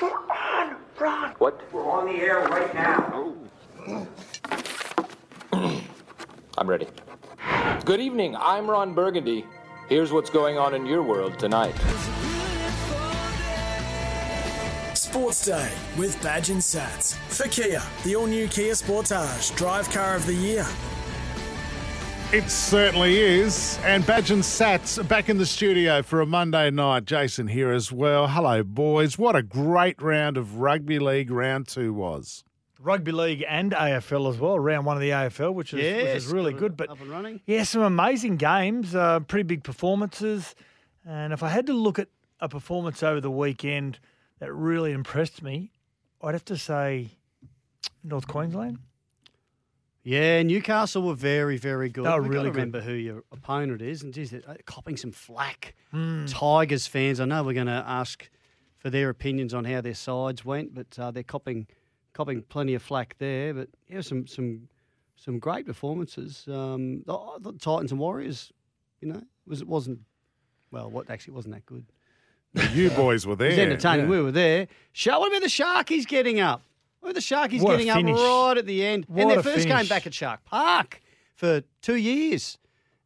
We're on, Ron. What? We're on the air right now. Oh. I'm ready. Good evening. I'm Ron Burgundy. Here's what's going on in your world tonight. Sports Day with Badge and Sats. For Kia, the all new Kia Sportage, drive car of the year. It certainly is. And Badge and Sats back in the studio for a Monday night. Jason here as well. Hello, boys. What a great round of rugby league round two was. Rugby league and AFL as well. Round one of the AFL, which is, which is really good. But up and running. yeah, some amazing games, uh, pretty big performances. And if I had to look at a performance over the weekend that really impressed me, I'd have to say North Queensland. Yeah, Newcastle were very, very good. They were really to good. remember who your opponent is, and geez, they're uh, copping some flack. Hmm. Tigers fans, I know we're going to ask for their opinions on how their sides went, but uh, they're copping, copping plenty of flack there. But yeah, some some some great performances. Um, the, the Titans and Warriors, you know, was it wasn't well. What actually wasn't that good. You boys were there. It was entertaining. yeah. We were there. Shark, what about the Sharkies getting up? What about the Sharkies What getting up right at the end? and What their a first game back at Shark Park for two years.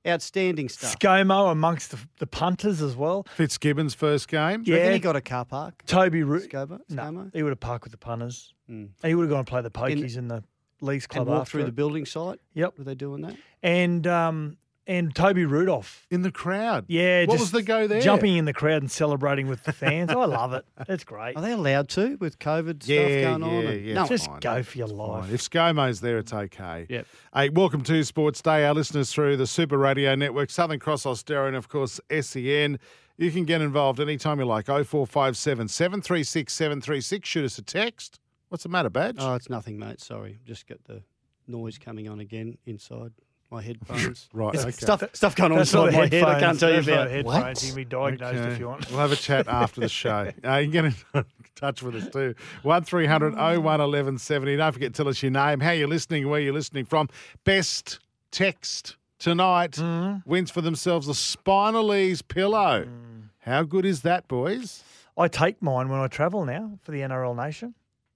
Outstanding stuff. ScoMo amongst the, the punters as well. Fitzgibbon's first game. Do you reckon Yeah. he got a car park? Toby Root. Scobo? No, Scomo? he would have parked with the punters. Mm. And he would have gone and played the pokies in, the Leagues Club And walk after through it. the building site? Yep. Were they doing that? And um, and Toby Rudolf. In the crowd. Yeah, What just was the go there? Jumping in the crowd and celebrating with the fans. Oh, I love it. It's great. Are they allowed to with COVID Yeah, stuff going on? yeah, And- yeah, no, Just fine. go for your Fine. life. If ScoMo's there, it's okay. Yep. Hey, welcome to Sports Day. Our listeners through the Super Radio Network, Southern Cross Austereo, and of course SEN. You can get involved anytime you like. 0457 736 736. Shoot us a text. What's the matter, Badge? Oh, it's nothing, mate. Sorry. Just got the noise coming on again inside my headphones. Right, There's okay. Stuff, stuff going on That's not inside my head. I can't tell you That's not about. headphones. You can be diagnosed Okay. if you want. We'll have a chat after the show. Uh, you can get in touch with us too. 1300 01 1170. Don't forget to tell us your name, how you're listening, where you're listening from. Best text tonight Mm-hmm. wins for themselves a Spinalese pillow. Mm. How good is that, boys? I take mine when I travel now for the NRL Nation.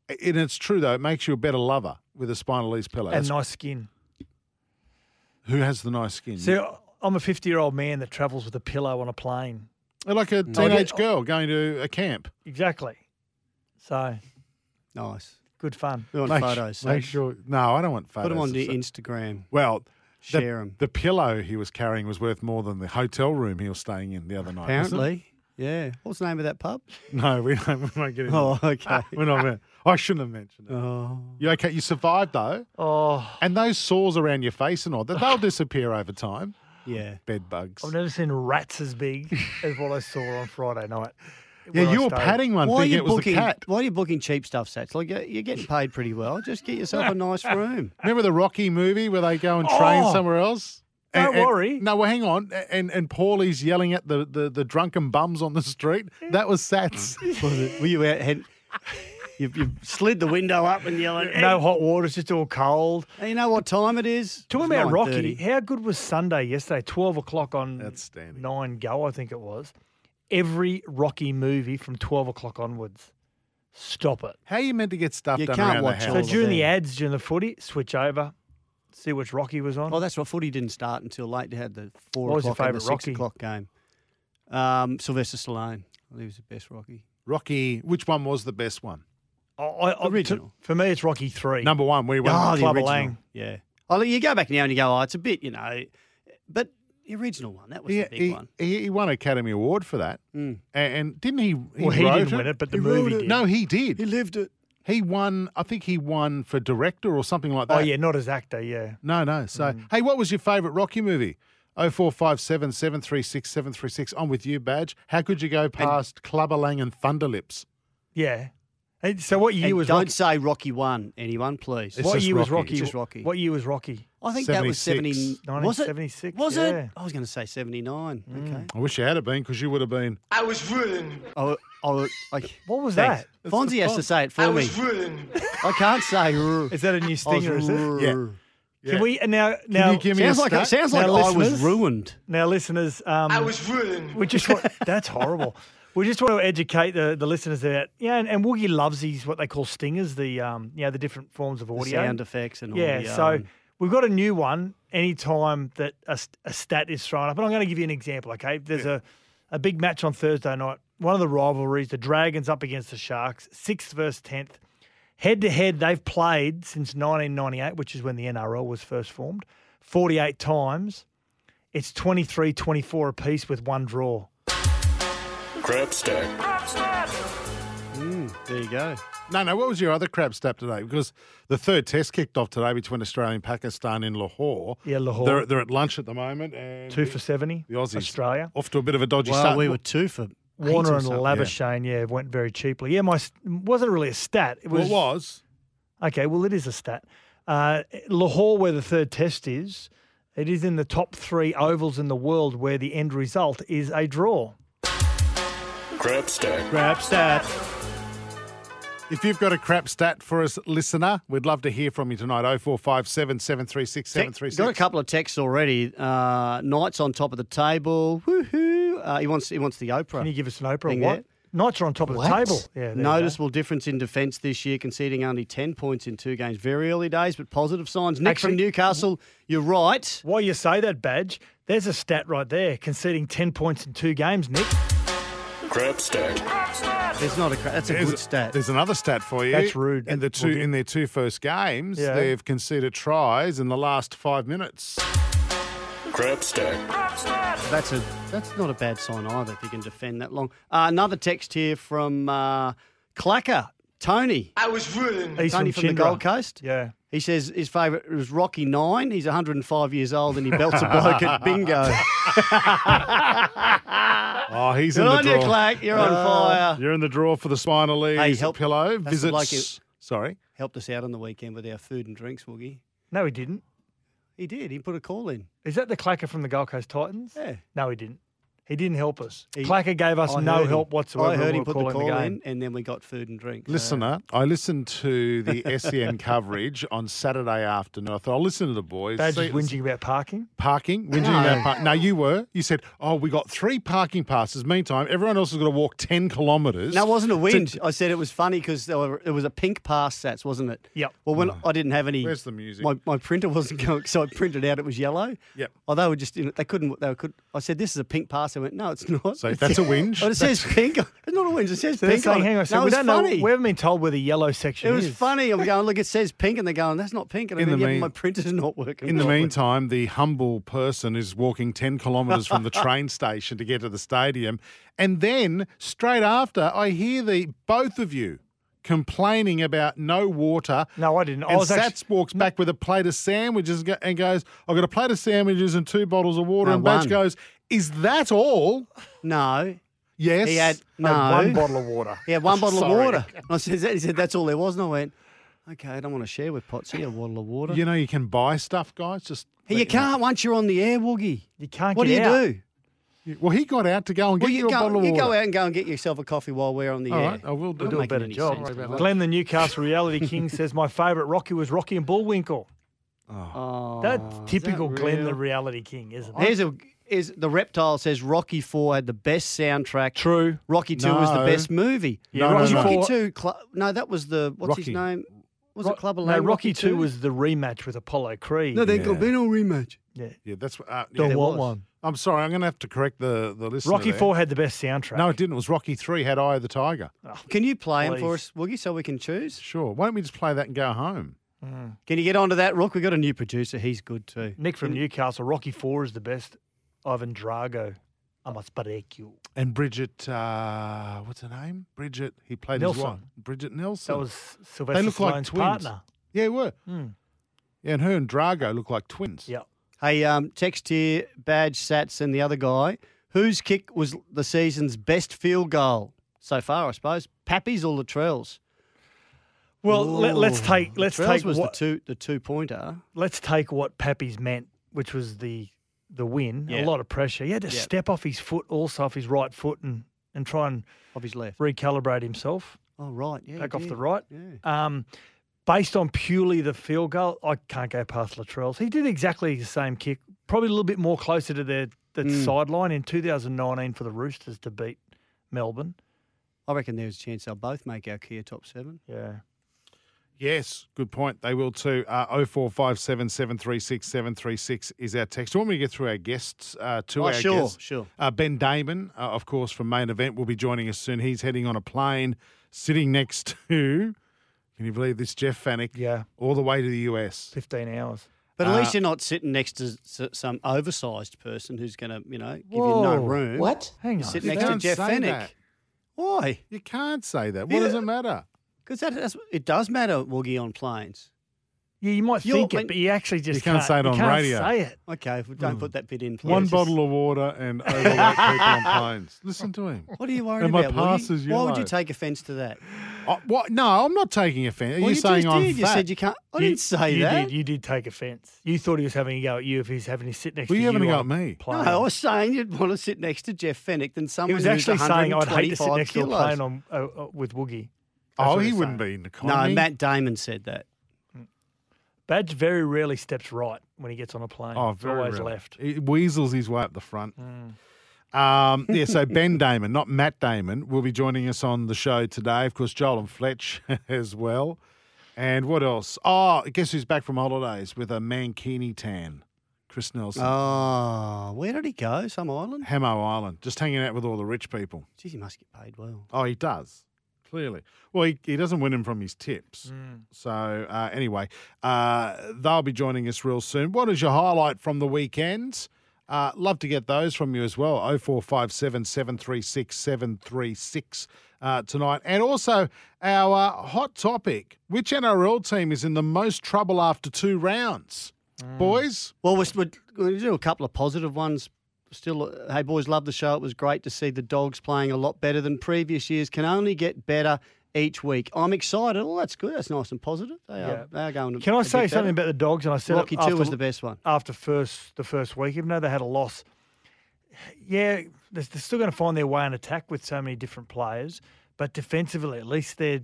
And it's true, though. It makes you a better lover with a Spinalese pillow. and That's- nice skin. Who has the nice skin? See, I'm a 50 year old man that travels with a pillow on a plane. like a teenage get- girl going to a camp. Exactly. So Nice. good fun. We want Make, photos. make so sure. No, I don't want photos. Put them on the So- Instagram. Well, the, Share 'em. The pillow he was carrying was worth more than the hotel room he was staying in the other night. wasn't it? Apparently. Yeah. What's the name of that pub? No, we don't. We won't get into Oh, it. okay. Ah, we're not. meant- I shouldn't have mentioned it. Oh. You okay? You survived though, Oh, and those sores around your face and all that they'll disappear over time. Yeah. Bed bugs. I've never seen rats as big as what I saw on Friday night. Yeah, where I you were stayed. patting one Why are thinking you it was booking? the cat. Why are you booking cheap stuff, Sats? Like you're you're getting paid pretty well. Just get yourself a nice room. Remember the Rocky movie where they go and train Oh, somewhere else? Don't And- and- worry. No, well, hang on. And and Paulie's yelling at the, the, the drunken bums on the street. That was Sats. Was it- Were you out? Had, you, you slid the window up and yelling. No hot water, it's just all cold. Hey, you know what time it is? Talking about Rocky, how good was Sunday yesterday? 12 o'clock on Outstanding. Nine Go, I think it was. Every Rocky movie from 12 o'clock onwards. Stop it. How are you meant to get stuff You done can't around watch the all So during the ads, during the footy, switch over, see which Rocky was on. Oh, that's right. Footy didn't start until late. They had the four What was your o'clock and the favourite six Rocky? o'clock game. Um, Sylvester Stallone. I think he was the best Rocky. Rocky, which one was the best one? I, I, I- Original. to- for me, it's Rocky 3. Number one, we went. Oh, the Clubber original. Lang. Yeah. Oh, you go back now and you go, oh, it's a bit, you know, but The original one. That was He, the big he, one. he, he won Academy Award for that. Mm. And, and didn't he? Well, he wrote didn't win it, but the movie did. No, he did. He lived it. He won. I think he won for director or something like that. Oh yeah, not as actor. Yeah. No, no. So, Mm. hey, what was your favourite Rocky movie? Oh four five seven seven three six seven three six. I'm with you, Badge. How could you go past Clubber Lang and Thunderlips? Yeah. And so what year And was don't Rocky? say Rocky one, anyone, please. It's what just year was Rocky. Rocky? Just Rocky. What year was Rocky? I think that was 70. Was it? 1976, Was yeah. it? I was going to say 79. Okay. I wish you had it been because you would have been. I was ruined. I, I, I, What was thanks. that? Fonzie has to say it for I me. I was ruined. I can't say. "Rrr." Is that a new stinger? Is it? rrr. Yeah. Can we now? Now, Can you give me Sounds a like stat? sounds like Now, I was ruined. now, listeners. Um, I was ruined. we just want, that's horrible. We just want to educate the, the listeners about yeah, and, and Woogie loves these what they call stingers, the um, you know, the different forms of audio. sound effects and all Yeah, audio so we've got a new one anytime that a, a stat is thrown up. And I'm going to give you an example, okay? There's a, a big match on Thursday night. One of the rivalries, the Dragons up against the Sharks, 6th versus 10th. Head to head, they've played since 1998, which is when the NRL was first formed, 48 times. It's 23 24 apiece with one draw. Crab stack. Mm, there you go. No, no. What was your other crab stat today? Because the third test kicked off today between Australia and Pakistan in Lahore. Yeah, Lahore. They're, they're at lunch at the moment. And Two for 70. the Aussies Australia. off to a bit of a dodgy Well, start. we were two for Warner and heaps or something. Labuschagne, yeah. went very cheaply. Yeah, my wasn't really a stat. It Well, was, it was. Okay, well, it is a stat. Uh, Lahore, where the third test is, it is in the top three ovals in the world where the end result is a draw. Crab stack. Grab stat. If you've got a crap stat for us, listener, we'd love to hear from you tonight. 0457 736 736. Got a couple of texts already. Uh, Knights on top of the table. Woohoo! Uh, he wants he wants the Oprah. Can you give us an Oprah? What? there. Knights are on top of the table. Yeah, there you go. Noticeable difference in defence this year, conceding only 10 points in two games. Very early days, but positive signs. Nick Actually- from Newcastle, you're right. Why you say that, Badge, there's a stat right there, conceding 10 points in two games, Nick. Crab stack. There's not a cra- that's a There's, good stat. there's another stat for you. That's rude. In the That's two rude. in their two first games, Yeah. they've conceded tries in the last five minutes. Crab stack. That's a that's not a bad sign either if you can defend that long. Uh, another text here from uh, Clacker Tony. I was ruined. He's Tony from, from the Gold Coast. Yeah. He says his favourite was Rocky Nine. He's 105 years old and he belts a bloke at bingo. Oh, he's Good in the on you, draw. Clack. You're on uh, fire. You're in the draw for the spinal leads Hey, help- pillow. that's the bloke Sorry. Helped us out on the weekend with our food and drinks, Woogie. No, he didn't. He did. He put a call in. Is that the clacker from the Gold Coast Titans? Yeah. No, he didn't. He didn't help us. He- clacker gave us I no heard him. help whatsoever. I heard when he put the calling call the game. in, and then we got food and drinks. Listener, uh, I listened to the SEN coverage on Saturday afternoon. I thought I'll listen to the boys. Badge see- whinging about parking. Parking, whinging No. about park. No, you were. You said, "Oh, we got three parking passes." Meantime, everyone else has got to walk ten kilometres. No, it wasn't a whinge. I said it was funny because there it was a pink pass sats, wasn't it? Yep. Well, when ah. I didn't have any, Where's the music? My, my printer wasn't going, so I printed out it was yellow. Yep. Oh, they were just, you know, they couldn't, they could. I said, this is a pink pass. They went, no, it's not. So that's a whinge. But it says pink. It's not a whinge. It says So pink. saying, on hang on, a no, we don't funny. know. We haven't been told where the yellow section is. It was is. funny. I'm going, look, it says pink, and they're going, that's not pink. And In I'm the yeah, mean- my printer's not working. In the properly. meantime, the humble person is walking 10 kilometres from the train station to get to the stadium. And then straight after, I hear the both of you complaining about no water. No, I didn't. I And was Sats actually, walks back with a plate of sandwiches and goes, I've got a plate of sandwiches and two bottles of water. No, and Badge goes, Is that all? no, Yes. he had no no, one bottle of water. He had one bottle Sorry. of water. I said, he said, that's all there was. And I went, okay, I don't want to share with Potsy a bottle of water. You know, you can buy stuff, guys. Just hey, you know. can't once you're on the air, Woogie. You can't What do get you out. do? Well, he got out to go and get Well, you, you, a go, bottle of you water. go out and go and get yourself a coffee while we're on the All air. right, I will do. We'll do a make better any job. sense, does it? Glenn, the Newcastle Reality King, says my favourite Rocky was Rocky and Bullwinkle. Oh, That's is that typical Glenn, the? Reality King, isn't it? Here's a is the reptile says Rocky Four had the best soundtrack. True. Rocky Two was the No. best movie. Yeah, No, Rocky no, no. Rocky Two. Cl- no, that was the what's his Rocky. name? Was Ro- it Clubber no, Lang? Rocky Two was the rematch with Apollo Creed. no. There Yeah. could be no rematch. yeah. Yeah, that's what. Uh, Don't yeah. want one. I'm sorry, I'm going to have to correct the the listener. Rocky there. Four had the best soundtrack. No, it didn't. It was Rocky Three. Had Eye of the Tiger. Can you play him for Please. us, Woogie, so we can choose? Sure. Why don't we just play that and go home? Can you get onto that, Rook? We've got a new producer. He's good too. Nick from Newcastle. Rocky Four is the best. Ivan Drago. I must break you. And Bridget, uh, what's her name? Bridget. He played his wife. Nelson. Bridget Nelson. That was Sylvester they look like Stallone's twins. partner. Yeah, they were. Hmm. Yeah, and her and Drago look like twins. Yep. Hey, um, text here, Badge, Sats, and the other guy. Whose kick was the season's best field goal so far? I suppose Pappy's or Latrell's. Well, let, let's take let's Latrell's take was what the two the two pointer. let's take what Pappy's meant, which was the the win. Yeah. A lot of pressure. He had to Yeah. step off his foot, also off his right foot, and and try and Of his left. recalibrate himself. Oh right, yeah. back he off the right. Yeah. Um, based on purely the field goal, I can't go past Latrell's. He did exactly the same kick, probably a little bit more closer to the, the Mm. sideline in 2019 for the Roosters to beat Melbourne. I reckon there's a chance they'll both make our Kia top seven. Yeah. Yes, good point. They will too. Uh, 0457 736 736 is our text. Do you want me to get through our guests uh, to Oh, our sure, guests? sure. Uh, ben Damon, uh, of course, from Main Event, will be joining us soon. He's heading on a plane, sitting next to, can you believe this, Jeff Fenech, Yeah. all the way to the US. 15 hours. But at Uh, least you're not sitting next to some oversized person who's going to, you know, give you no Whoa. room. Hang You're on. sitting You next to Jeff say Fenech. that. Why? You can't say that. What Yeah. does it matter? Because that, that's, it does matter, Woogie, on planes. Yeah, you might You're- think it, but you actually just You can't say it you on can't radio. say it. Okay, if we don't put that bit in, please. One Just- bottle of water and overweight people on planes. Listen to him. What are you worried And my about, pass Woogie? is Why would you yellow. take offence to that? Oh, what? No, I'm not taking offence. Are well, you, you saying just I'm did. You fat? said you can't. I You- didn't say you that. Did, you did take offence. You thought he was having a go at you if he's having to sit next Were to you you. having a go on at me? Plane. No, I was saying you'd want to sit next to Jeff Fenech than he someone was who's actually saying I'd hate to sit 125 next to a kilos. plane on, uh, uh, with Woogie. That's Oh, he wouldn't saying. be in the car. No, economy. Matt Damon said that. Badge very rarely steps right when he gets on a plane. Oh, very always rarely. left. He weasels his way up the front. Um, yeah, so Ben Damon, not Matt Damon, will be joining us on the show today. Of course, Joel and Fletch as well. And what else? Oh, guess who's back from holidays with a mankini tan? Chris Nelson. Oh, where did he go? Some island? Hamo Island, just hanging out with all the rich people. Geez, he must get paid well. Oh, he does. Clearly. Well, he, he doesn't win them from his tips. Mm. So, uh, anyway, uh, they'll be joining us real soon. What is your highlight from the weekend? Uh, love to get those from you as well. 0457 736 736 uh, tonight. And also, our uh, hot topic which NRL team is in the most trouble after two rounds? Boys? Well, we're, we're going to do a couple of positive ones. Still, uh, hey, boys, love the show. It was great to see the dogs playing a lot better than previous years. Can only get better each week. I'm excited. Oh, that's good. That's nice and positive. They, Yeah. are, they are going to Can I say something better. about the dogs? And I said it 2 after- was the best one. after first the first week, even though they had a loss. Yeah, they're, they're still going to find their way in attack with so many different players, but defensively, at least they're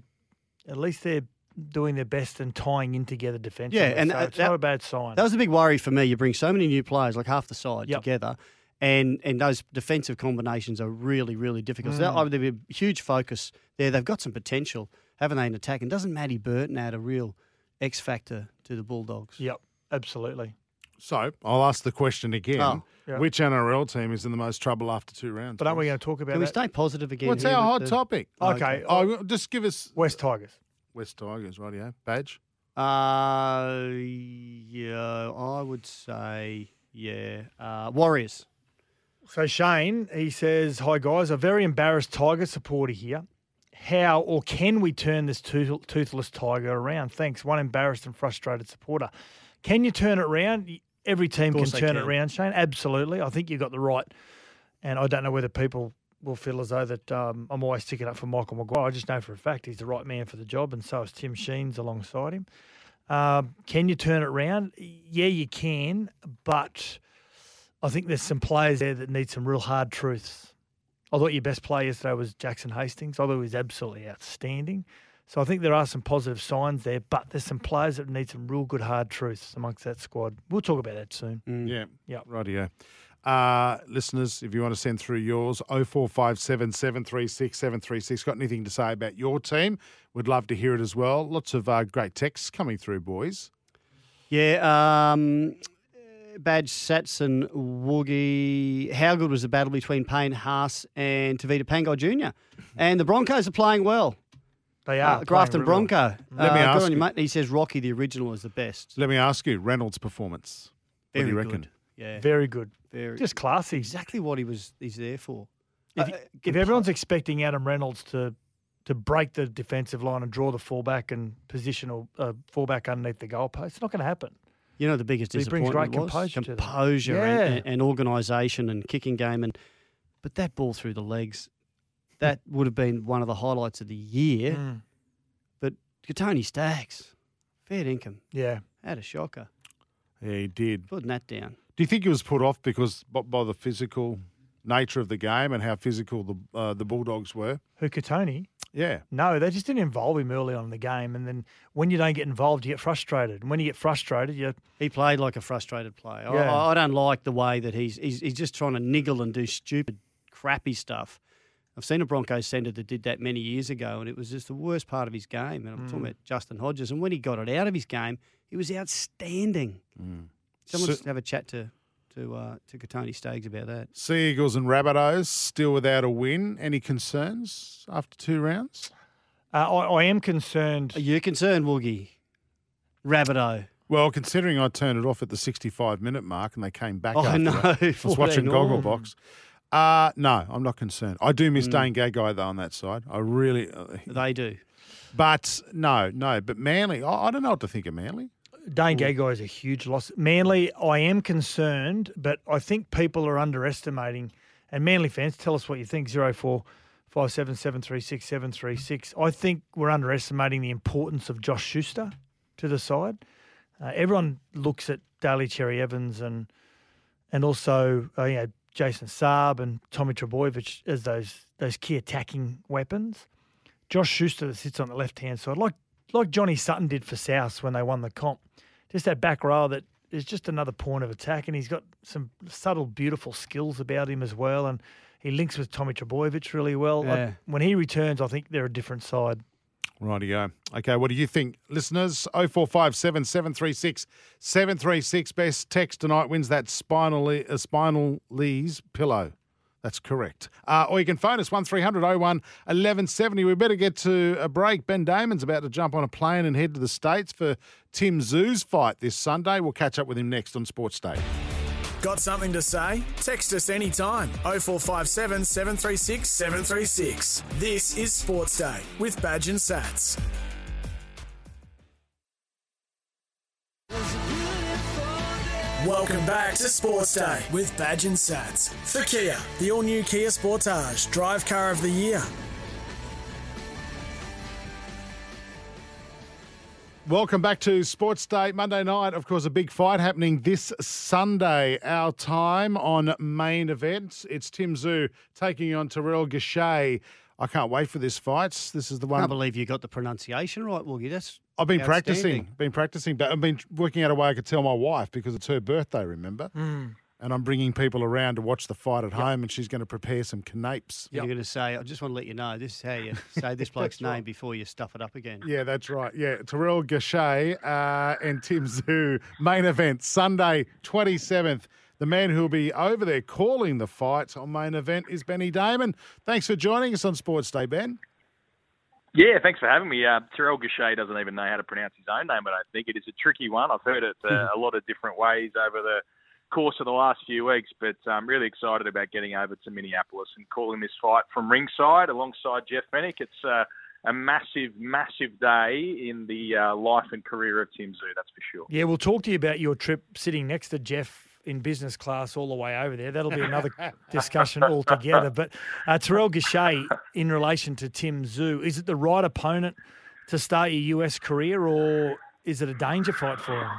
at least they're doing their best and tying in together defensively. Yeah, and so uh, it's that- not a bad sign. That was a big worry for me. You bring so many new players, like half the side Yep. together, and and those defensive combinations are really, really difficult. So that, Mm. there'll be a huge focus there. They've got some potential, haven't they, in attack? And doesn't Matty Burton add a real X factor to the Bulldogs? Yep, absolutely. So, I'll ask the question again. Oh. Yeah. Which NRL team is in the most trouble after two rounds? But aren't we going to talk about Can we that? stay positive again? What's here our with hot the- topic? Okay. Oh, just give us West Tigers. West Tigers, rightio. Badge. Uh, yeah, I would say, yeah. Uh, Warriors. So Shane, he says, "Hi guys, a very embarrassed Tiger supporter here. How or can we turn this tooth- toothless tiger around? Thanks. One embarrassed and frustrated supporter. Can you turn it around? Every team can turn it can. around, Shane. Absolutely. I think you've got the right. And I don't know whether people will feel as though that um, I'm always sticking up for Michael Maguire. I just know for a fact he's the right man for the job, and so is Tim Sheens alongside him. Um, can you turn it around? Yeah, you can, but I think there's some players there that need some real hard truths. I thought your best player yesterday was Jackson Hastings. I thought he was absolutely outstanding. So I think there are some positive signs there, but there's some players that need some real good hard truths amongst that squad. We'll talk about that soon. Yeah. Yep. Rightio. Uh, listeners, if you want to send through yours, 0457 736 736. Got anything to say about your team? We'd love to hear it as well. Lots of uh, great texts coming through, boys. Yeah, um, Badge, Sats, and Woogie. How good was the battle between Payne Haas and Tevita Pangai Jr.? And the Broncos are playing well. They Uh, are. playing Grafton really well. Bronco. Let me Uh, ask good on you- mate. He says Rocky, the original, is the best. Let me ask you, Reynolds' performance. What Very do you reckon? good. Yeah, Very good. very Just classy. exactly what he was. He's there for. If, Uh, if everyone's expecting Adam Reynolds to to break the defensive line and draw the fullback and position a uh, fullback underneath the goalpost, it's not going to happen. You know the biggest He brings disappointment great was composure to composure Yeah. and, and, and organisation and kicking game and but that ball through the legs, that would have been one of the highlights of the year. Mm. But Tony Staggs, fair income, Yeah. had a shocker. Yeah, he did. Putting that down. Do you think he was put off because by, by the physical nature of the game and how physical the uh, the Bulldogs were? Who Kotoni? Yeah. No, they just didn't involve him early on in the game, and then when you don't get involved, you get frustrated. And when you get frustrated, you He played like a frustrated player. I- Yeah. I, I don't like the way that he's, he's he's just trying to niggle and do stupid, crappy stuff. I've seen a Broncos centre that did that many years ago, and it was just the worst part of his game. And I'm talking Mm. about Justin Hodges. And when he got it out of his game, he was outstanding. Someone So- just have a chat to to uh, to Kotoni Staggs about that. Sea Eagles and Rabbitohs still without a win. Any concerns after two rounds? uh, I, I am concerned. Are you concerned, Woogie? Rabbitoh. Well, considering I turned it off at the 65 minute mark and they came back. Oh, after no, that. I was watching 14 all. Gogglebox. Uh, no, I'm not concerned. I do Mm. miss Dane Gagai though on that side. I really, uh, They do. but no, no. But Manly, I, I don't know what to think of Manly. Dane Gagai is a huge loss. Manly, I am concerned, but I think people are underestimating. And Manly fans, tell us what you think. Zero four five seven seven three six seven three six. I think we're underestimating the importance of Josh Schuster to the side. Uh, everyone looks at Daly Cherry Evans and and also uh, you know Jason Saab and Tommy Trbojevic as those those key attacking weapons. Josh Schuster that sits on the left hand side, like like Johnny Sutton did for South when they won the comp. Just that back row that is just another point of attack, and he's got some subtle, beautiful skills about him as well. And he links with Tommy Trbojevic really well. I- Yeah. when he returns, I think they're a different side. Rightio. Okay, what do you think, listeners? 0457 736 736. Best text tonight wins that spinal, uh, spinal Lee's pillow. That's correct. Uh, or you can phone us 1300 01 1170. We better get to a break. Ben Damon's about to jump on a plane and head to the States for Tim Tszyu's fight this Sunday. We'll catch up with him next on Sports Day. Got something to say? Text us anytime. 0457 736 736. This is Sports Day with Badge and Sats. Welcome back to Sports Day with Badge and Sats. For Kia, the all new Kia Sportage, drive car of the year. Welcome back to Sports Day Monday night. Of course, a big fight happening this Sunday, our time on main event. It's Tim Tszyu taking on Terrell Gausha. I can't wait for this fight. This is the I one can't believe you got the pronunciation right, Woogie. That's I've been practicing. Been practicing, but I've been working out a way I could tell my wife because it's her birthday. Remember, Hmm. and I'm bringing people around to watch the fight at home, and she's going to prepare some canapes. You're going to say, I just want to let you know, this is how you say this bloke's name before you stuff it up again. Yeah, that's right. Yeah, Terrell Gausha uh, and Tim Tszyu main event Sunday, 27th. The man who'll be over there calling the fight on main event is Benny Damon. Thanks for joining us on Sports Day, Ben. Yeah, thanks for having me. Uh, Terrell Gausha doesn't even know how to pronounce his own name, but I think it is a tricky one. I've heard it uh, a lot of different ways over the course of the last few weeks, but I'm really excited about getting over to Minneapolis and calling this fight from ringside alongside Jeff Fenech. It's uh, a massive, massive day in the uh, life and career of Tim Tszyu, that's for sure. Yeah, we'll talk to you about your trip sitting next to Jeff in business class all the way over there. That'll be another discussion altogether. But uh, Terrell Gausha, in relation to Tim Tszyu, is it the right opponent to start your US career, or is it a danger fight for him?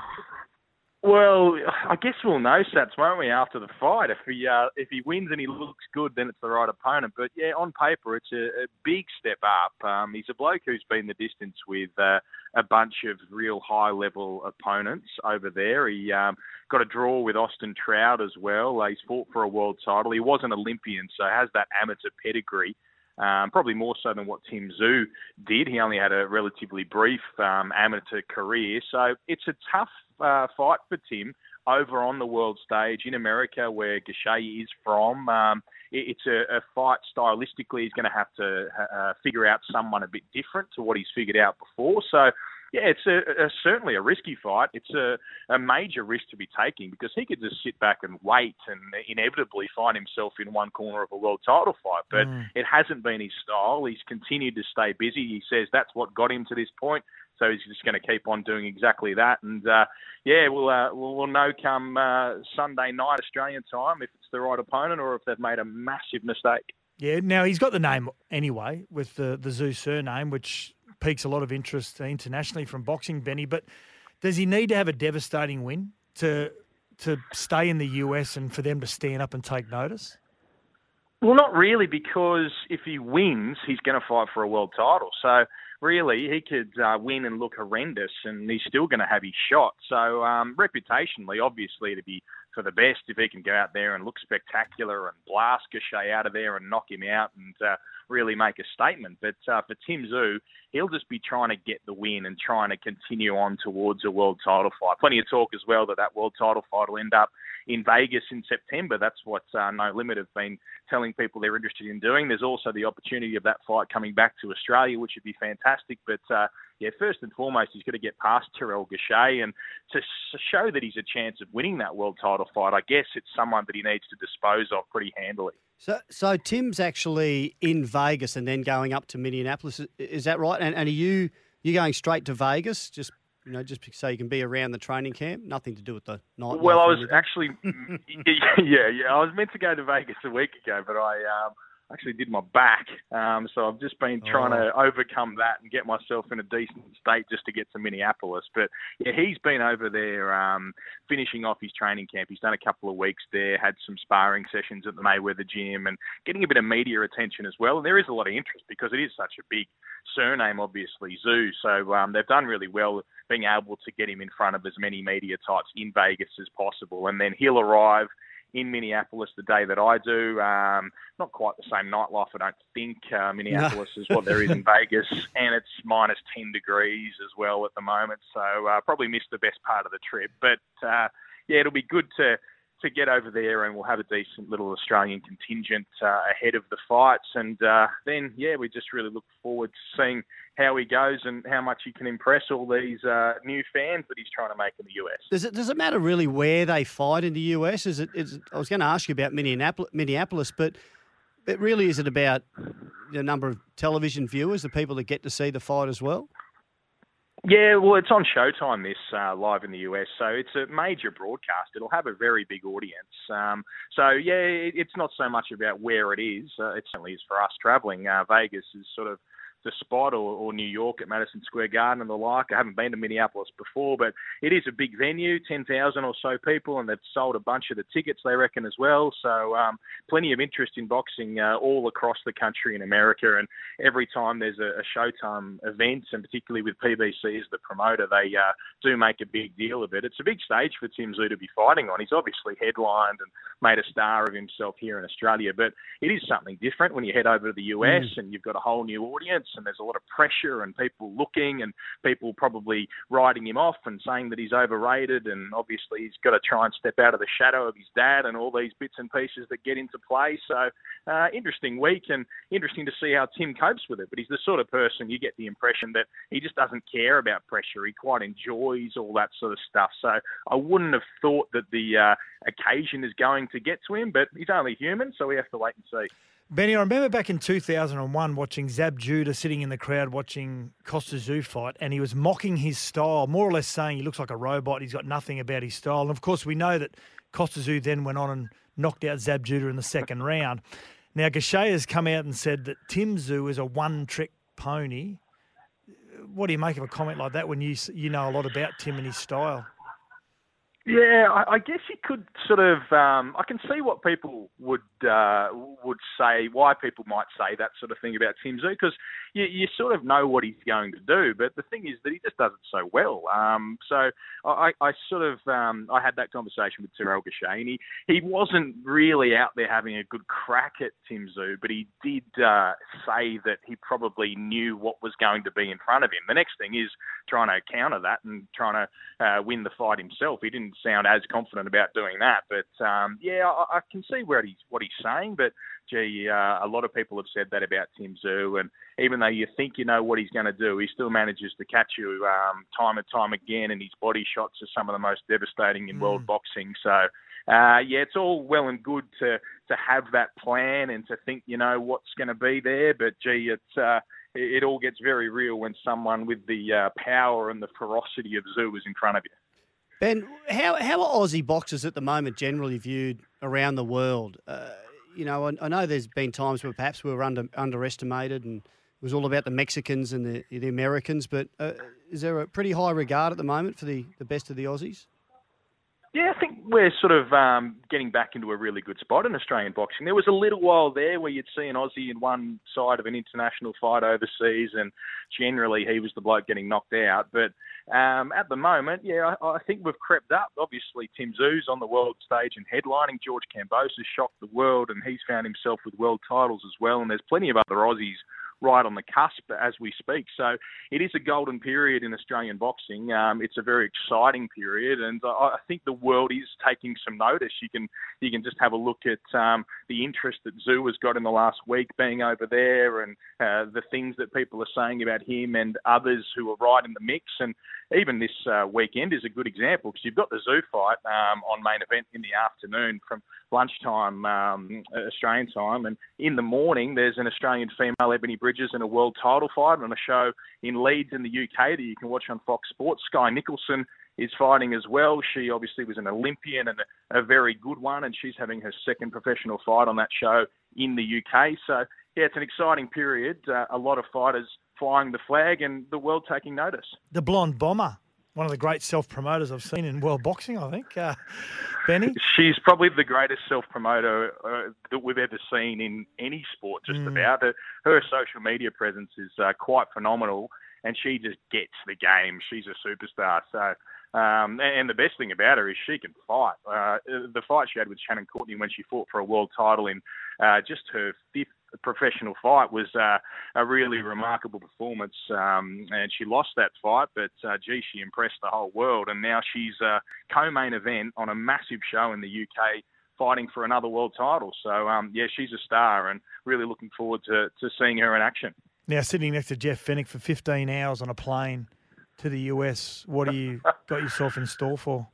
Well, I guess we'll know, Sats, won't we, after the fight? If he uh, if he wins and he looks good, then it's the right opponent. But yeah, on paper, it's a, a big step up. Um, he's a bloke who's been the distance with uh, a bunch of real high level opponents over there. He um, got a draw with Austin Trout as well. Uh, he's fought for a world title. He was an Olympian, so has that amateur pedigree. Um, probably more so than what Tim Tszyu did. He only had a relatively brief um, amateur career, so it's a tough uh, fight for Tim over on the world stage in America, where Gausha is from. Um, it, it's a, a fight stylistically. He's going to have to uh, figure out someone a bit different to what he's figured out before. So yeah, it's a, a certainly a risky fight. It's a, a major risk to be taking because he could just sit back and wait and inevitably find himself in one corner of a world title fight. But Mm. it hasn't been his style. He's continued to stay busy. He says that's what got him to this point. So he's just going to keep on doing exactly that. And uh, yeah, we'll, uh, we'll we'll know come uh, Sunday night Australian time if it's the right opponent or if they've made a massive mistake. Yeah, now he's got the name anyway with the the Tszyu surname, which piques a lot of interest internationally from boxing, Benny. But does he need to have a devastating win to to stay in the US and for them to stand up and take notice? Well, not really, because if he wins, he's going to fight for a world title. So really, he could uh, win and look horrendous, and he's still going to have his shot. So um, reputationally, obviously, to be for the best if he can go out there and look spectacular and blast Gausha out of there and knock him out and uh, really make a statement. But uh, for Tim Tszyu, he'll just be trying to get the win and trying to continue on towards a world title fight. Plenty of talk as well that that world title fight will end up in Vegas in September. That's what uh, No Limit have been telling people they're interested in doing. There's also the opportunity of that fight coming back to Australia, which would be fantastic. But uh, yeah, first and foremost, he's got to get past Terrell Gausha, and to show that he's a chance of winning that world title fight, I guess it's someone that he needs to dispose of pretty handily. So, so Tim's actually in Vegas and then going up to Minneapolis. Is- that right? And, and are you you going straight to Vegas? Just you know, just so you can be around the training camp. Nothing to do with the night. Well, I was actually, yeah, yeah, I was meant to go to Vegas a week ago, but I um, actually did my back, um, so I've just been trying to overcome that and get myself in a decent state just to get to Minneapolis. But yeah, he's been over there um, finishing off his training camp. He's done a couple of weeks there, had some sparring sessions at the Mayweather gym, and getting a bit of media attention as well. And there is a lot of interest because it is such a big surname, obviously, Tszyu. So um, they've done really well being able to get him in front of as many media types in Vegas as possible. And then he'll arrive in Minneapolis the day that I do. Um, not quite the same nightlife, I don't think. Uh, Minneapolis is what there is in Vegas, and it's minus 10 degrees as well at the moment. So uh, probably missed the best part of the trip. But uh, yeah, it'll be good to to get over there, and we'll have a decent little Australian contingent uh, ahead of the fights. And uh, then, yeah, we just really look forward to seeing how he goes and how much he can impress all these uh, new fans that he's trying to make in the US. Does it does it matter really where they fight in the US? Is it? Is I was going to ask you about Minneapolis, Minneapolis, but it really, is it about the number of television viewers, the people that get to see the fight as well? Yeah, well, it's on Showtime this uh, live in the US, so it's a major broadcast. It'll have a very big audience. Um, so yeah, it- it's not so much about where it is. Uh, it certainly is for us travelling. Uh, Vegas is sort of the spot, or, or New York at Madison Square Garden and the like. I haven't been to Minneapolis before, but it is a big venue, ten thousand or so people, and they've sold a bunch of the tickets, they reckon, as well. So um, plenty of interest in boxing uh, all across the country in America, and every time there's a, a Showtime event, and particularly with PBC as the promoter, they uh, do make a big deal of it. It's a big stage for Tim Tszyu to be fighting on. He's obviously headlined and made a star of himself here in Australia, but it is something different when you head over to the US Mm. and you've got a whole new audience and there's a lot of pressure and people looking and people probably writing him off and saying that he's overrated and obviously he's got to try and step out of the shadow of his dad and all these bits and pieces that get into play. So uh, interesting week and interesting to see how Tim copes with it. But he's the sort of person you get the impression that he just doesn't care about pressure. He quite enjoys all that sort of stuff. So I wouldn't have thought that the uh, occasion is going to get to him, but he's only human, so we have to wait and see. Benny, I remember back in 2001 watching Zab Judah sitting in the crowd watching Kostya Tszyu fight, and he was mocking his style, more or less saying he looks like a robot. He's got nothing about his style. And of course, we know that Kostya Tszyu then went on and knocked out Zab Judah in the second round. Now, Gausha has come out and said that Tim Tszyu is a one trick pony. What do you make of a comment like that when you you know a lot about Tim and his style? Yeah, I, I guess you could sort of. Um, I can see what people would uh, would say, why people might say that sort of thing about Tim Tszyu, because you, you sort of know what he's going to do. But the thing is that he just does it so well. Um, so I, I sort of um, I had that conversation with Terrell Gausha, and he, he wasn't really out there having a good crack at Tim Tszyu, but he did uh, say that he probably knew what was going to be in front of him. The next thing is trying to counter that and trying to uh, win the fight himself. He didn't sound as confident about doing that, but um, yeah, I, I can see where he's what he's saying. But gee, uh, a lot of people have said that about Tim Tszyu, and even though you think you know what he's going to do, he still manages to catch you um, time and time again, and his body shots are some of the most devastating in world boxing. So, uh, yeah, it's all well and good to to have that plan and to think you know what's going to be there, but gee, it's uh, it, it all gets very real when someone with the uh, power and the ferocity of Tszyu is in front of you. Ben, how how are Aussie boxers at the moment generally viewed around the world? Uh, you know, I, I know there's been times where perhaps we were under underestimated and it was all about the Mexicans and the the Americans, but uh, is there a pretty high regard at the moment for the, the best of the Aussies? Yeah, I think we're sort of um, getting back into a really good spot in Australian boxing. There was a little while there where you'd see an Aussie in one side of an international fight overseas, and generally he was the bloke getting knocked out. But um, at the moment, yeah, I, I think we've crept up. Obviously, Tim Tszyu's on the world stage and headlining. George Kambosos has shocked the world, and he's found himself with world titles as well. And there's plenty of other Aussies right on the cusp as we speak. So it is a golden period in Australian boxing. Um, it's a very exciting period, and I, I think the world is taking some notice. You can you can just have a look at um, the interest that Tszyu has got in the last week being over there, and uh, the things that people are saying about him and others who are right in the mix. And even this uh, weekend is a good example because you've got the Tszyu fight um, on main event in the afternoon from lunchtime um, Australian time, and in the morning there's an Australian female Ebanie Bridges in a world title fight on a show in Leeds in the UK that you can watch on Fox Sports. Skye Nicolson is fighting as well. She obviously was an Olympian and a, very good one, and she's having her second professional fight on that show in the UK. So yeah, it's an exciting period. Uh, a lot of fighters flying the flag and the world taking notice. The blonde bomber, one of the great self promoters I've seen in world boxing, I think. Uh, Benny? She's probably the greatest self promoter uh, that we've ever seen in any sport, just Mm. about. Her, her social media presence is uh, quite phenomenal, and she just gets the game. She's a superstar. So. Um, and the best thing about her is she can fight. Uh, the fight she had with Shannon Courtenay when she fought for a world title in uh, just her fifth professional fight was uh, a really remarkable performance. Um, and she lost that fight, but uh, gee, she impressed the whole world. And now she's uh, co-main event on a massive show in the UK, fighting for another world title. So um, yeah, she's a star, and really looking forward to, to seeing her in action. Now, sitting next to Jeff Fenech for 15 hours on a plane to the US, what do you got yourself in store for?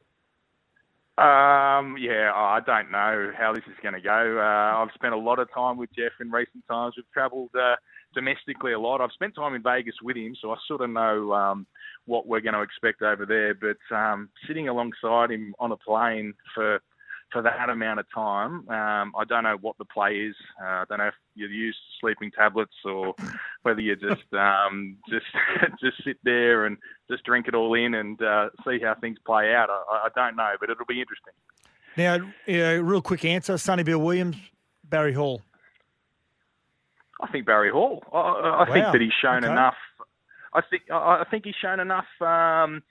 Um, yeah, I don't know how this is going to go. Uh, I've spent a lot of time with Jeff in recent times. We've travelled uh, domestically a lot. I've spent time in Vegas with him, so I sort of know um, what we're going to expect over there. But um, sitting alongside him on a plane for for that amount of time, um, I don't know what the play is. Uh, I don't know if you use sleeping tablets or whether you just um, just just sit there and just drink it all in and uh, see how things play out. I, I don't know, but it'll be interesting. Now, yeah, real quick answer Sonny Bill Williams, Barry Hall. I think Barry Hall. I, I I think that he's shown Okay. enough. I think I I think he's shown enough um,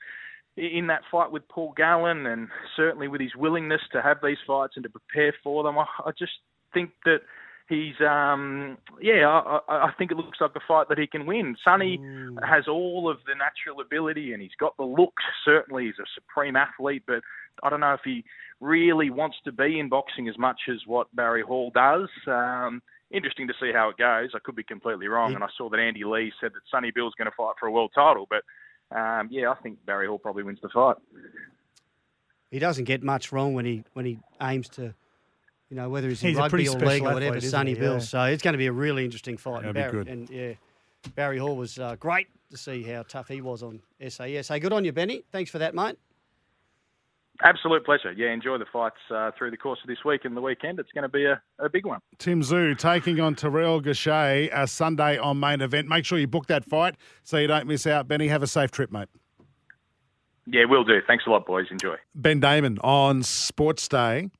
in that fight with Paul Gallen, and certainly with his willingness to have these fights and to prepare for them. I, I just think that he's um, yeah. I, I think it looks like a fight that he can win. Sonny has all of the natural ability, and he's got the looks. Certainly, he's a supreme athlete, but I don't know if he really wants to be in boxing as much as what Barry Hall does. Um, interesting to see how it goes. I could be completely wrong, and I saw that Andy Lee said that Sonny Bill's going to fight for a world title, but um, yeah, I think Barry Hall probably wins the fight. He doesn't get much wrong when he when he aims to, you know, whether he's in He's a rugby pretty or special league or athlete, whatever, isn't Sonny he? Bill. Yeah. So it's going to be a really interesting fight. That'll and be Barry, good. And yeah, Barry Hall was uh, great to see how tough he was on SAS. Hey, good on you, Benny. Thanks for that, mate. Absolute pleasure. Yeah, enjoy the fights uh, through the course of this week and the weekend. It's going to be a, a big one. Tim Tszyu taking on Terrell Gausha uh, Sunday on main event. Make sure you book that fight so you don't miss out. Benny, have a safe trip, mate. Yeah, will do. Thanks a lot, boys. Enjoy. Ben Damon on Sports Day.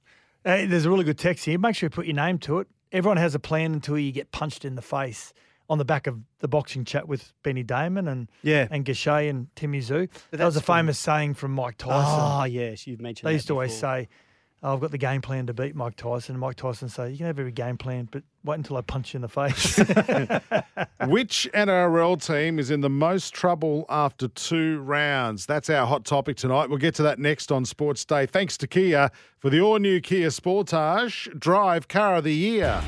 Hey, there's a really good text here. Make sure you put your name to it. Everyone has a plan until you get punched in the face on the back of the boxing chat with Benny Damon and Yeah. and Gausha and Timmy Tszyu. That was a from- famous saying from Mike Tyson. Oh, yes, you've mentioned They that used to always say, oh, I've got the game plan to beat Mike Tyson. And Mike Tyson say, you can have every game plan, but wait until I punch you in the face. Which NRL team is in the most trouble after two rounds? That's our hot topic tonight. We'll get to that next on Sports Day. Thanks to Kia for the all new Kia Sportage Drive Car of the Year.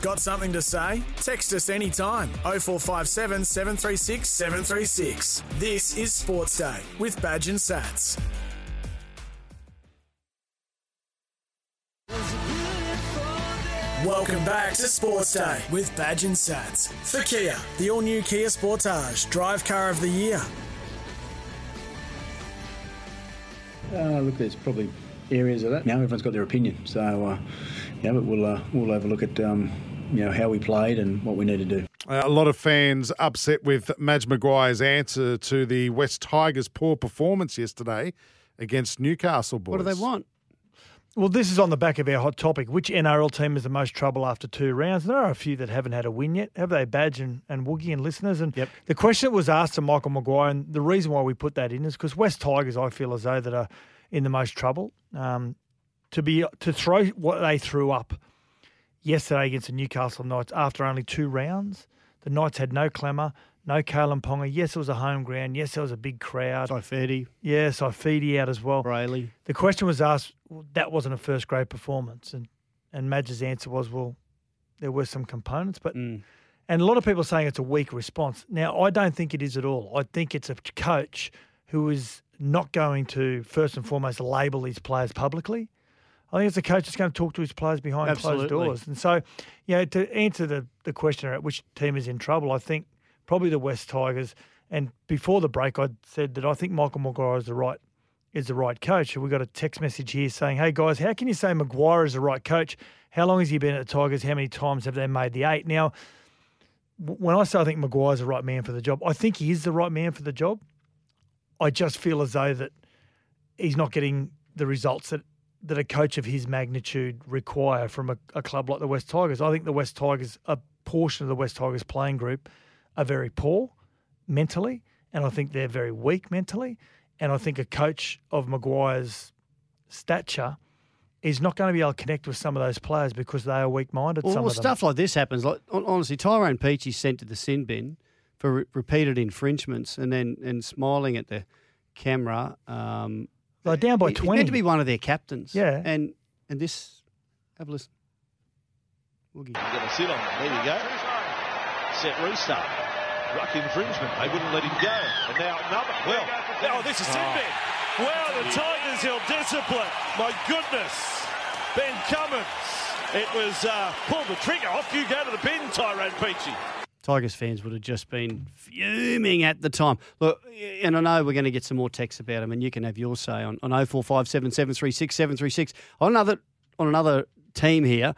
Got something to say? Text us anytime. 0457 736 736. This is Sports Day with Badge and Sats. Welcome back to Sports Day with Badge and Sats. For Kia, the all new Kia Sportage, drive car of the year. Uh, look, there's probably areas of that. Now everyone's got their opinion, so uh, yeah, but we'll uh, we'll overlook at um, you know how we played and what we need to do. Uh, a lot of fans upset with Madge Maguire's answer to the West Tigers' poor performance yesterday against Newcastle boys. What do they want? Well, this is on the back of our hot topic. Which NRL team is the most trouble after two rounds? There are a few that haven't had a win yet. Have they, Badge and, and Woogie and listeners? And Yep. the question that was asked to Michael Maguire, and the reason why we put that in is because West Tigers, I feel as though that are in the most trouble. Um, to be to throw what they threw up yesterday against the Newcastle Knights after only two rounds. The Knights had no clamour, no Kalyn Ponga. Yes, it was a home ground. Yes, there was a big crowd. Saifiti, Yeah, Saifiti out as well. Brailey. The question was asked, well, that wasn't a first grade performance. And, and Madge's answer was, well, there were some components, but Mm. and a lot of people are saying it's a weak response. Now, I don't think it is at all. I think it's a coach who is not going to first and foremost label these players publicly. I think it's a coach that's going to talk to his players behind Absolutely. closed doors. And so, you know, to answer the, the question at which team is in trouble, I think probably the West Tigers. And before the break, I said that I think Michael Maguire is the right is the right coach. We got a text message here saying, "Hey guys, how can you say Maguire is the right coach? How long has he been at the Tigers? How many times have they made the eight? Now, when I say I think Maguire's the right man for the job, I think he is the right man for the job. I just feel as though that he's not getting the results that, that a coach of his magnitude require from a, a club like the West Tigers. I think the West Tigers, a portion of the West Tigers playing group, are very poor mentally, and I think they're very weak mentally. And I think a coach of Maguire's stature is not going to be able to connect with some of those players because they are weak minded. Well, well, stuff like this happens. Like honestly, Tyrone Peachey sent to the sin bin for re- repeated infringements, and then and smiling at the camera. Um, They're down by he- he's meant to be one of their captains. Yeah. and and this. Have a listen. Woogie. Going to sit on it. There you go. Set restart. Ruck infringement. They wouldn't let him go. And now another. Well, oh, this is Sinbin. Wow, the Tigers held discipline. My goodness. Ben Cummins. It was uh, pull the trigger. Off you go to the bin, Tyrone Peachey. Tigers fans would have just been fuming at the time. Look, and I know we're going to get some more texts about him, and you can have your say on, on 0457 736 736. On another, on another team here,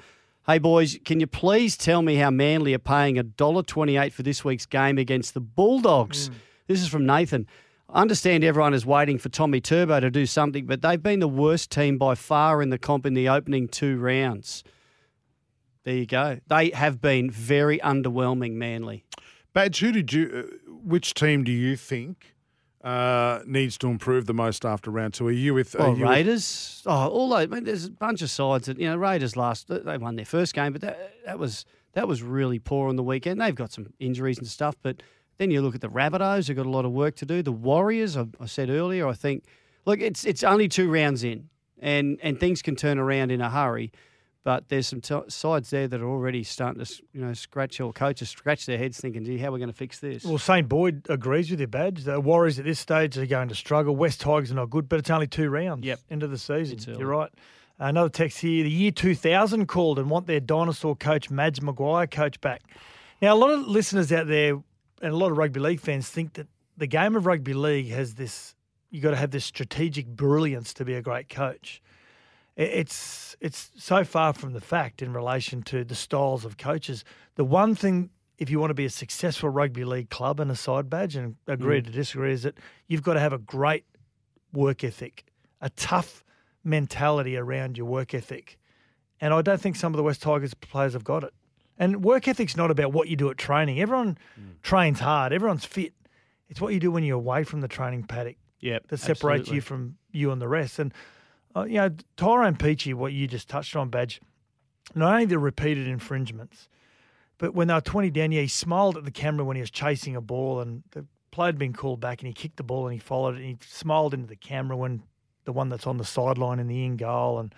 hey boys, can you please tell me how Manly are paying $1.28 for this week's game against the Bulldogs? Mm. This is from Nathan. I understand everyone is waiting for Tommy Turbo to do something, but they've been the worst team by far in the comp in the opening two rounds. There you go. They have been very underwhelming, Manly. Badge, who did you? Uh, which team do you think uh, needs to improve the most after round two? Are you with? Are Oh, you with- Raiders. Oh, all those. I mean, there's a bunch of sides that you know. Raiders last they won their first game, but that that was that was really poor on the weekend. They've got some injuries and stuff, but then you look at the Rabbitohs. They've got a lot of work to do. The Warriors. I, I said earlier. I think. Look, it's it's only two rounds in, and and things can turn around in a hurry. But there's some t- sides there that are already starting to, you know, scratch or coaches scratch their heads, thinking, "Gee, how are we going to fix this?" Well, St. Boyd agrees with your badge. The Warriors at this stage are going to struggle. West Tigers are not good, but it's only two rounds Yep. into the season. You're right. Another text here. The year 2000 called and want their dinosaur coach, Madge Maguire, coach back. Now, a lot of listeners out there and a lot of rugby league fans think that the game of rugby league has this, you've got to have this strategic brilliance to be a great coach. It's it's so far from the fact in relation to the styles of coaches. The one thing, if you want to be a successful rugby league club and a side badge, and agree Mm. to disagree, is that you've got to have a great work ethic, a tough mentality around your work ethic. And I don't think some of the West Tigers players have got it. And work ethic's not about what you do at training. Everyone Mm. trains hard. Everyone's fit. It's what you do when you're away from the training paddock Yep, that separates absolutely. you from you and the rest. And uh, you know, Tyrone Peachey, what you just touched on, Badge, not only the repeated infringements, but when they were 20 down, yeah, he smiled at the camera when he was chasing a ball and the play had been called back and he kicked the ball and he followed it and he smiled into the camera when the one that's on the sideline in the in goal. And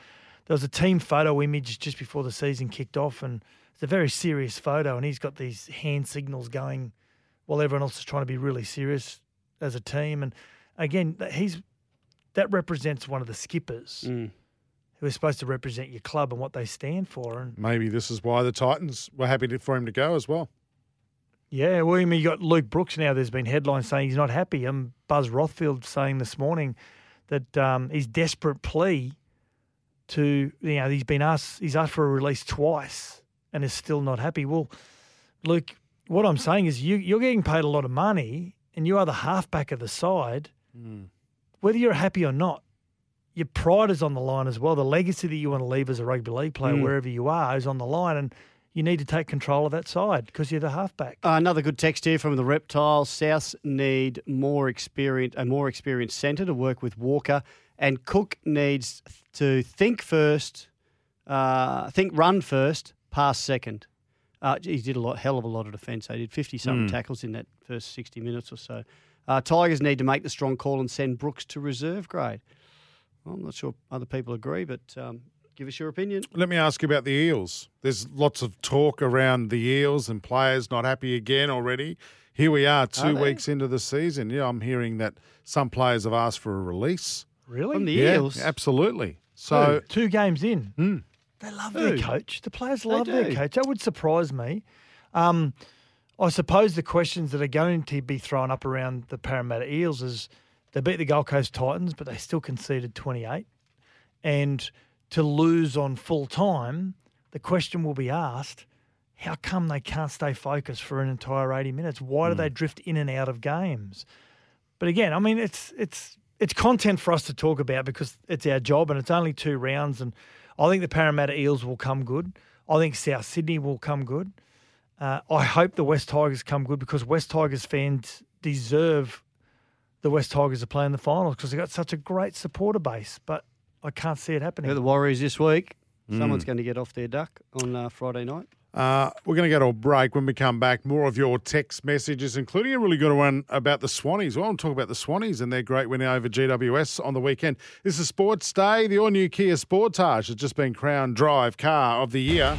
there was a team photo image just before the season kicked off and It's a very serious photo, and he's got these hand signals going while everyone else is trying to be really serious as a team. And again, he's that represents one of the skippers Mm. who is supposed to represent your club and what they stand for. And Maybe this is why the Titans were happy to, for him to go as well. Yeah, well, I mean, you got Luke Brooks now. There's been headlines saying he's not happy. And Buzz Rothfield saying this morning that um, his desperate plea to you know he's been asked he's asked for a release twice and is still not happy. Well, Luke, what I'm saying is you you're getting paid a lot of money and you are the halfback of the side. Whether you're happy or not, your pride is on the line as well. The legacy that you want to leave as a rugby league player, Mm. wherever you are, is on the line, and you need to take control of that side because you're the halfback. Uh, another good text here from the Reptiles. South need more experience, a more experienced centre to work with Walker, and Cook needs to think first, uh, think run first, pass second. Uh, he did a lot, hell of a lot of defence. He did fifty something Mm. tackles in that first sixty minutes or so. Uh, Tigers need to make the strong call and send Brooks to reserve grade. Well, I'm not sure other people agree, but um, give us your opinion. Let me ask you about the Eels. There's lots of talk around the Eels and players not happy again already. Here we are, two they? weeks into the season. Yeah, I'm hearing that some players have asked for a release. Really? From the Yeah, Eels? absolutely. So So two games in, Hmm. they love Who? their coach. The players love their coach. That would surprise me. Um, I suppose the questions that are going to be thrown up around the Parramatta Eels is they beat the Gold Coast Titans, but they still conceded 28. And to lose on full time, the question will be asked how come they can't stay focused for an entire 80 minutes? Why do hmm. they drift in and out of games? But again, I mean, it's it's it's content for us to talk about because it's our job and it's only two rounds. And I think the Parramatta Eels will come good. I think South Sydney will come good. Uh, I hope the West Tigers come good because West Tigers fans deserve the West Tigers to play in the finals because they've got such a great supporter base. But I can't see it Got happening. the Warriors this week. Someone's Mm. going to get off their duck on uh, Friday night. Uh, we're going to go to a break. When we come back, more of your text messages, including a really good one about the Swannies. Well, I'll talk about the Swannies and their great win over GWS on the weekend. This is Sports Day. The all-new Kia Sportage has just been crowned Drive Car of the Year.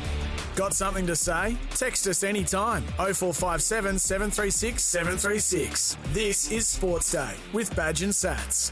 Got something to say? Text us anytime. 0457 736 736. This is Sports Day with Badge and Sats.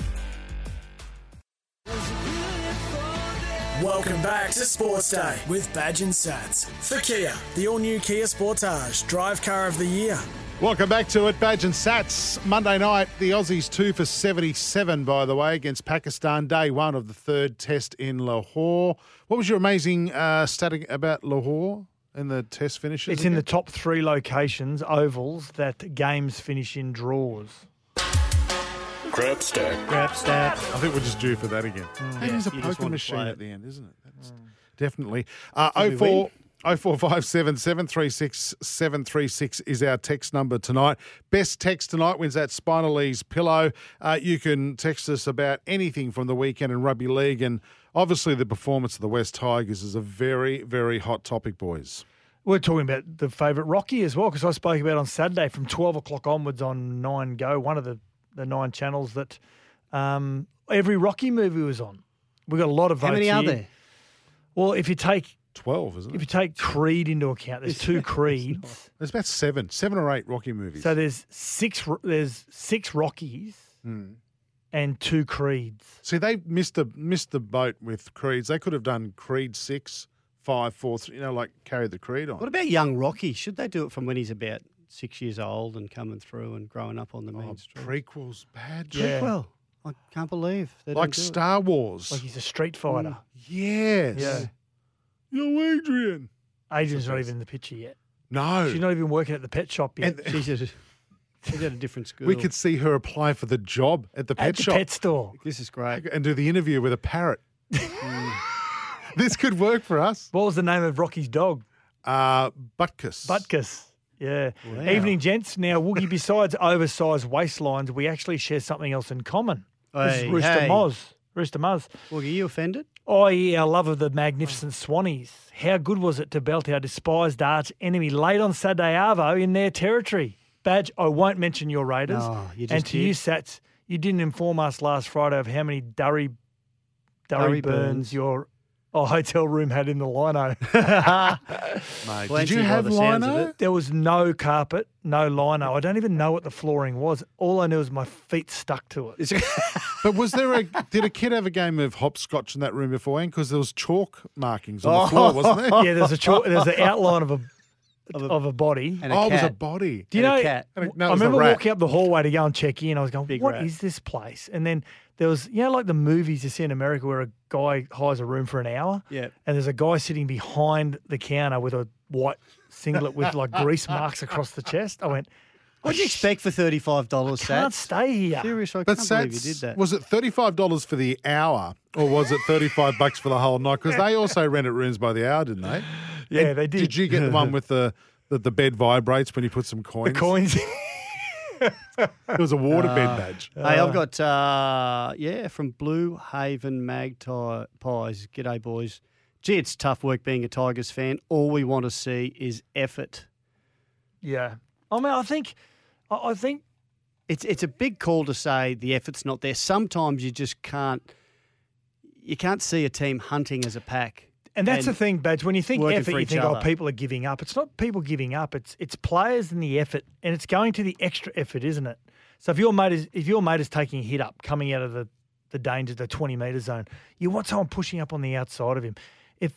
Welcome back to Sports Day with Badge and Sats. For Kia, the all new Kia Sportage, drive car of the year. Welcome back to it, Badge and Sats. Monday night, the Aussies two for 77, by the way, against Pakistan, day one of the third test in Lahore. What was your amazing uh, static about Lahore in the test finishes? It's in the top three locations, ovals, that games finish in draws. Crap stack. Grab stat. I think we're just due for that again. Hey, there's a you just poker machine at the end, isn't it? That's definitely. Uh, 04 win? 0457 736 736 is our text number tonight. Best text tonight wins that Spinalese pillow. Uh, you can text us about anything from the weekend in rugby league, and obviously the performance of the West Tigers is a very, very hot topic, boys. We're talking about the favourite Rocky as well, because I spoke about on Saturday from 12 o'clock onwards on Nine Go, one of the, the nine channels that um, every Rocky movie was on. We got a lot of votes. How many are there? Well, if you take 12, isn't it? if you take Creed into account, there's two Creeds. There's about seven, seven or eight Rocky movies. So there's six. There's six Rockies Hmm. and two Creeds. See, they missed the missed the boat with Creeds. They could have done Creed six, five, four, three. You know, like carry the Creed on. What about young Rocky? Should they do it from when he's about six years old and coming through and growing up on the main street? prequels, bad. Yeah. Well, I can't believe they like don't do it. Star Wars. Like he's a street fighter. yes. Yeah. Yo, Adrian. Adrian's not even in the picture yet. No. She's not even working at the pet shop yet. And- She's, a, she's at a different school. we could see her apply for the job at the pet at the shop pet store. This is great. and do the interview with a parrot. this could work for us. What was the name of Rocky's dog? Uh, Butkus. Butkus. Yeah. Wow. Evening, gents. Now, Woogie, besides oversized waistlines, we actually share something else in common. This is Rooster hey. Moz. Rooster Muzz. Well, are you offended? Oh, yeah, our love of the magnificent Swannies. How good was it to belt our despised arch enemy late on Saturday Arvo in their territory? Badge, I won't mention your Raiders. No, you and to you, did. Sats, you didn't inform us last Friday of how many Durry, Durry, Durry burns, burns. your Oh, hotel room had in the lino. Mate, did you have lino? There was no carpet, no lino. I don't even know what the flooring was. All I knew was my feet stuck to it. But was there a did a kid have a game of hopscotch in that room beforehand? Because there was chalk markings on Oh. the floor, wasn't there? yeah, there's a chalk, there's an outline of a of a, body. And a oh, it was a body. Do you know? And a- no, I it was a remember walking up the hallway to go and check in. I was going, "What is rat. this place?" And then there was, you know, like the movies you see in America where a guy hires a room for an hour. Yeah. And there's a guy sitting behind the counter with a white singlet with like grease marks across the chest. I went, What do you expect for thirty-five dollars? "Can't stay here." Seriously, I But can't believe you Sats, did that. was it thirty five dollars for the hour, or was it thirty five bucks for the whole night? Because they also rented rooms by the hour, didn't they? Yeah, And they did. Did you get the one with the that the bed vibrates when you put some coins? The coins. It was a waterbed Uh, badge. Hey, I've got uh, yeah from Blue Haven Magpie Pies. G'day, boys. Gee, it's tough work being a Tigers fan. All we want to see is effort. Yeah. I mean, I think, I I think It's it's a big call to say the effort's not there. Sometimes you just can't. You can't see a team hunting as a pack. And that's the thing, Badge. When you think effort, you think, oh, people are giving up. It's not people giving up. It's it's players and the effort, and it's going to the extra effort, isn't it? So if your mate is if your mate is taking a hit up, coming out of the the danger, the twenty metre zone, you want someone pushing up on the outside of him. If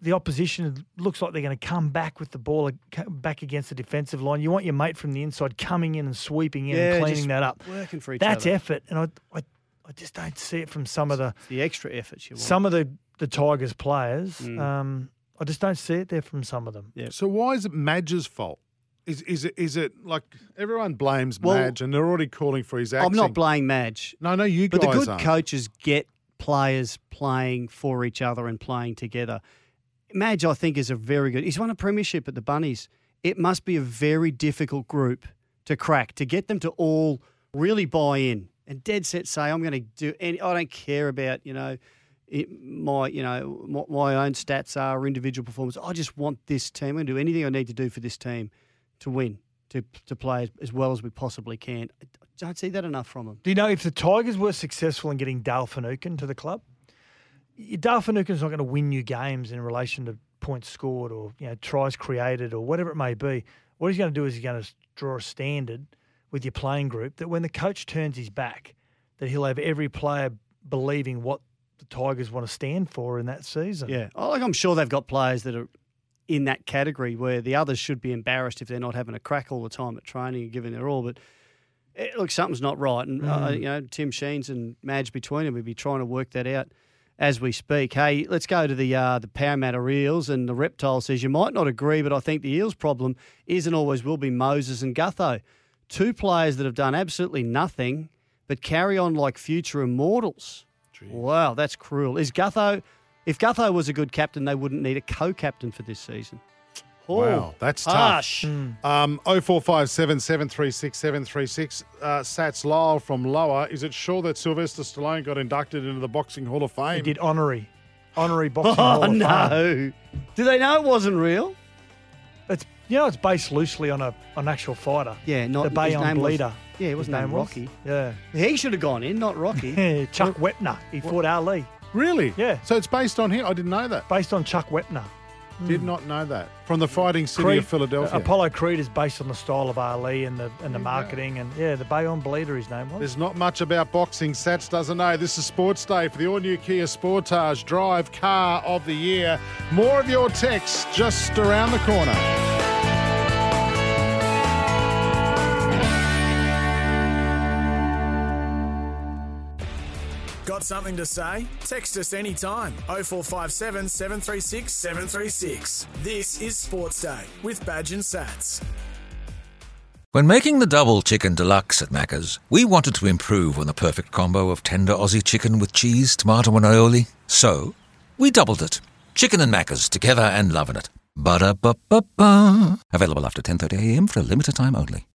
the opposition looks like they're going to come back with the ball back against the defensive line, you want your mate from the inside coming in and sweeping in Yeah, and cleaning that up. working for each That's other. effort, and I, I I just don't see it from some of the The extra efforts you want. some of the the Tigers players. Mm. Um, I just don't see it there from some of them. Yeah. So why is it Madge's fault? Is is it is it like everyone blames Well, Madge and they're already calling for his acting? I'm not blaming Madge. No, no, you guys. But the good aren't. coaches get players playing for each other and playing together. Madge, I think, is a very good. He's won a premiership at the Bunnies. It must be a very difficult group to crack to get them to all really buy in and dead set say, "I'm going to do any. I don't care about you know." It, my, you know, what my own stats are individual performance. I just want this team. I'm going to do anything I need to do for this team to win, to to play as, as well as we possibly can. I don't see that enough from them. Do you know if the Tigers were successful in getting Dale Finucane to the club? Dale Finucane's not going to win you games in relation to points scored or you know tries created or whatever it may be. What he's going to do is he's going to draw a standard with your playing group that when the coach turns his back, that he'll have every player believing what the Tigers want to stand for in that season. Yeah, oh, like I'm sure they've got players that are in that category where the others should be embarrassed if they're not having a crack all the time at training and giving their all. But eh, look, something's not right, and uh, Mm. you know Tim Sheens and Madge between them would be trying to work that out as we speak. Hey, let's go to the uh, the Parramatta Eels, and the Reptile says you might not agree, but I think the Eels' problem is and always will be Moses and Gutho, two players that have done absolutely nothing but carry on like future immortals. Wow, that's cruel. Is Gutho? If Gutho was a good captain, they wouldn't need a co-captain for this season. Oh, Wow, that's harsh. tough. Um, 0457 736 736. Uh, Sats Lyle from Lower. Is it sure that Sylvester Stallone got inducted into the Boxing Hall of Fame? He did honorary, honorary boxing. Oh Hall of Fame. no! Do they know it wasn't real? It's you know it's based loosely on a an actual fighter. Yeah, not the his Bayonne name was- yeah, it was His named name was? Rocky. Yeah, He should have gone in, not Rocky. Chuck Wepner. He fought Ali. Really? Yeah. So it's based on him? I didn't know that. Based on Chuck Wepner. Did hmm. not know that. From the fighting city Creed- of Philadelphia. Apollo Creed is based on the style of Ali and the and the marketing and yeah, the Bayonne Bleeder. His name was. There's not much about boxing. Sats doesn't know. This is Sports Day for the all new Kia Sportage Drive Car of the Year. More of your texts just around the corner. Got something to say? Text us anytime. 0457 736 736. This is Sports Day with Badge and Sats. When making the double chicken deluxe at Macca's, we wanted to improve on the perfect combo of tender Aussie chicken with cheese, tomato, and aioli. So, we doubled it. Chicken and Macca's together and loving it. Ba-da-ba-ba-ba. Available after 10.30am for a limited time only.